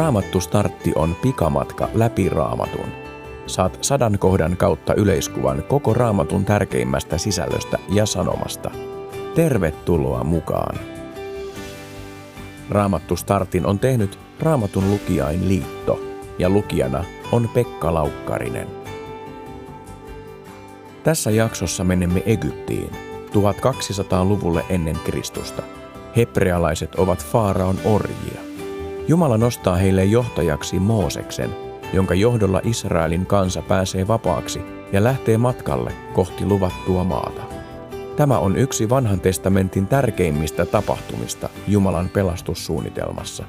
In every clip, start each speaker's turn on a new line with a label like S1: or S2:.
S1: Raamattu startti on pikamatka läpi raamatun. Saat sadan kohdan kautta yleiskuvan koko raamatun tärkeimmästä sisällöstä ja sanomasta. Tervetuloa mukaan! Raamattu startin on tehnyt Raamatun lukijain liitto ja lukijana on Pekka Laukkarinen. Tässä jaksossa menemme Egyptiin 1200-luvulle ennen Kristusta. Hebrealaiset ovat Faaraon orjia. Jumala nostaa heille johtajaksi Mooseksen, jonka johdolla Israelin kansa pääsee vapaaksi ja lähtee matkalle kohti luvattua maata. Tämä on yksi vanhan testamentin tärkeimmistä tapahtumista Jumalan pelastussuunnitelmassa.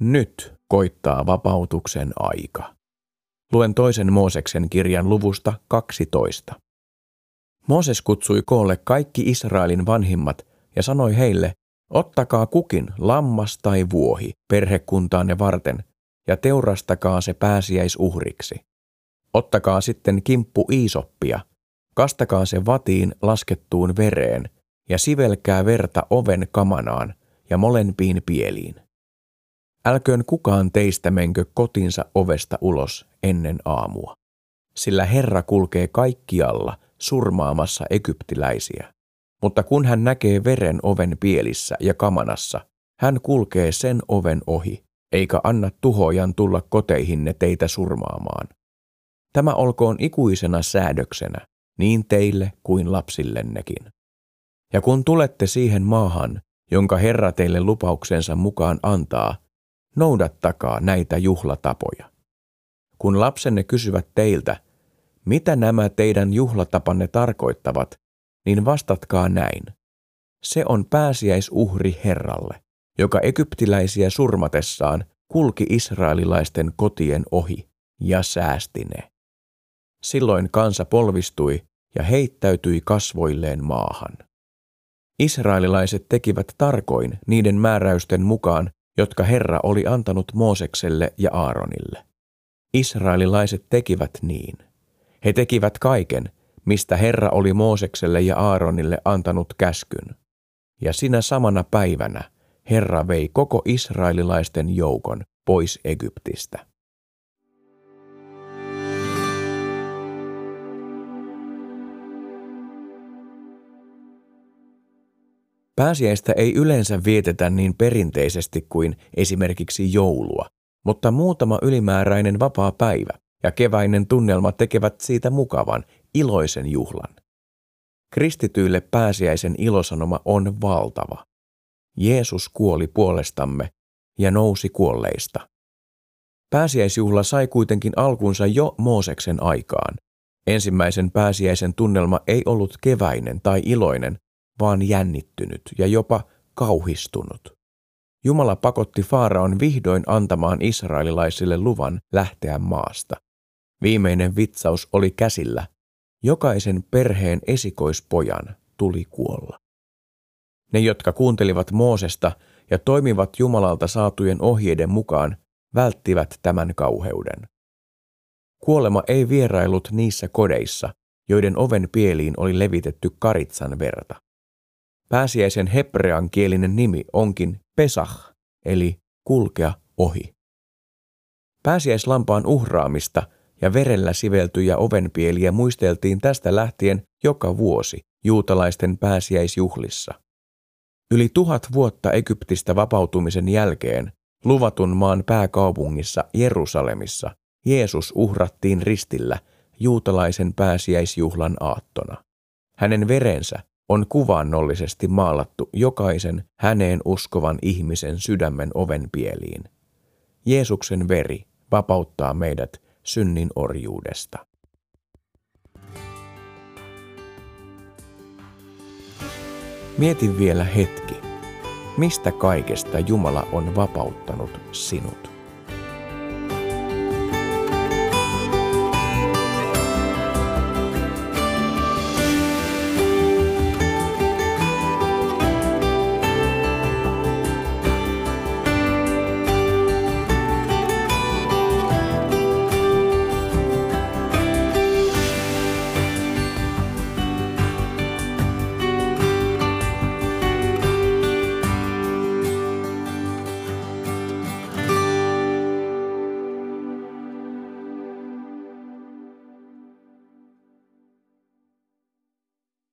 S1: Nyt koittaa vapautuksen aika. Luen toisen Mooseksen kirjan luvusta 12. Mooses kutsui koolle kaikki Israelin vanhimmat ja sanoi heille, ottakaa kukin lammas tai vuohi perhekuntaanne varten ja teurastakaa se pääsiäisuhriksi. Ottakaa sitten kimppu iisoppia, kastakaa se vatiin laskettuun vereen ja sivelkää verta oven kamanaan ja molempiin pieliin. Älköön kukaan teistä menkö kotinsa ovesta ulos ennen aamua, sillä Herra kulkee kaikkialla surmaamassa egyptiläisiä. Mutta kun hän näkee veren oven pielissä ja kamanassa, hän kulkee sen oven ohi, eikä anna tuhojan tulla koteihinne teitä surmaamaan. Tämä olkoon ikuisena säädöksenä, niin teille kuin lapsillennekin. Ja kun tulette siihen maahan, jonka Herra teille lupauksensa mukaan antaa, noudattakaa näitä juhlatapoja. Kun lapsenne kysyvät teiltä, mitä nämä teidän juhlatapanne tarkoittavat, niin vastatkaa näin. Se on pääsiäisuhri Herralle, joka egyptiläisiä surmatessaan kulki israelilaisten kotien ohi ja säästi ne. Silloin kansa polvistui ja heittäytyi kasvoilleen maahan. Israelilaiset tekivät tarkoin niiden määräysten mukaan, jotka Herra oli antanut Moosekselle ja Aaronille. Israelilaiset tekivät niin. He tekivät kaiken, mistä Herra oli Moosekselle ja Aaronille antanut käskyn. Ja sinä samana päivänä Herra vei koko israelilaisten joukon pois Egyptistä. Pääsiäistä ei yleensä vietetä niin perinteisesti kuin esimerkiksi joulua, mutta muutama ylimääräinen vapaa päivä ja keväinen tunnelma tekevät siitä mukavan, iloisen juhlan. Kristityille pääsiäisen ilosanoma on valtava. Jeesus kuoli puolestamme ja nousi kuolleista. Pääsiäisjuhla sai kuitenkin alkunsa jo Mooseksen aikaan. Ensimmäisen pääsiäisen tunnelma ei ollut keväinen tai iloinen, vaan jännittynyt ja jopa kauhistunut. Jumala pakotti Faaraon vihdoin antamaan israelilaisille luvan lähteä maasta. Viimeinen vitsaus oli käsillä. Jokaisen perheen esikoispojan tuli kuolla. Ne, jotka kuuntelivat Moosesta ja toimivat Jumalalta saatujen ohjeiden mukaan, välttivät tämän kauheuden. Kuolema ei vierailut niissä kodeissa, joiden oven pieliin oli levitetty karitsan verta. Pääsiäisen hebrean kielinen nimi onkin Pesach, eli kulkea ohi. Pääsiäislampaan uhraamista ja verellä siveltyjä ovenpieliä muisteltiin tästä lähtien joka vuosi juutalaisten pääsiäisjuhlissa. Yli tuhat vuotta Egyptistä vapautumisen jälkeen luvatun maan pääkaupungissa Jerusalemissa Jeesus uhrattiin ristillä juutalaisen pääsiäisjuhlan aattona. Hänen verensä on kuvannollisesti maalattu jokaisen häneen uskovan ihmisen sydämen ovenpieliin. Jeesuksen veri vapauttaa meidät synnin orjuudesta. Mieti vielä hetki, mistä kaikesta Jumala on vapauttanut sinut.